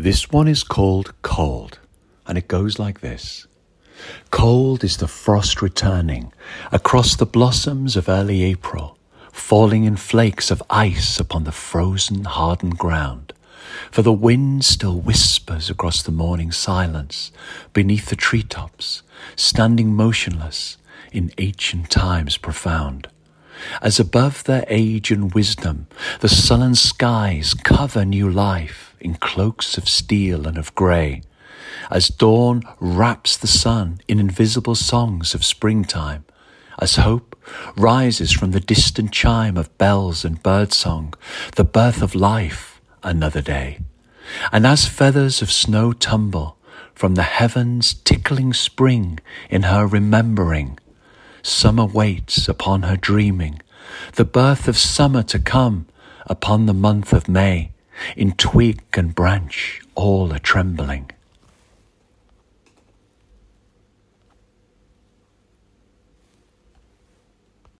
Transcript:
This one is called Cold, and it goes like this. Cold is the frost returning across the blossoms of early April, falling in flakes of ice upon the frozen, hardened ground. For the wind still whispers across the morning silence beneath the treetops, standing motionless in ancient times profound. As above their age and wisdom, the sullen skies cover new life in cloaks of steel and of grey, as dawn wraps the sun in invisible songs of springtime, as hope rises from the distant chime of bells and birdsong, the birth of life another day. And as feathers of snow tumble from the heavens tickling spring in her remembering, Summer waits upon her dreaming, the birth of summer to come upon the month of May, in twig and branch all a trembling.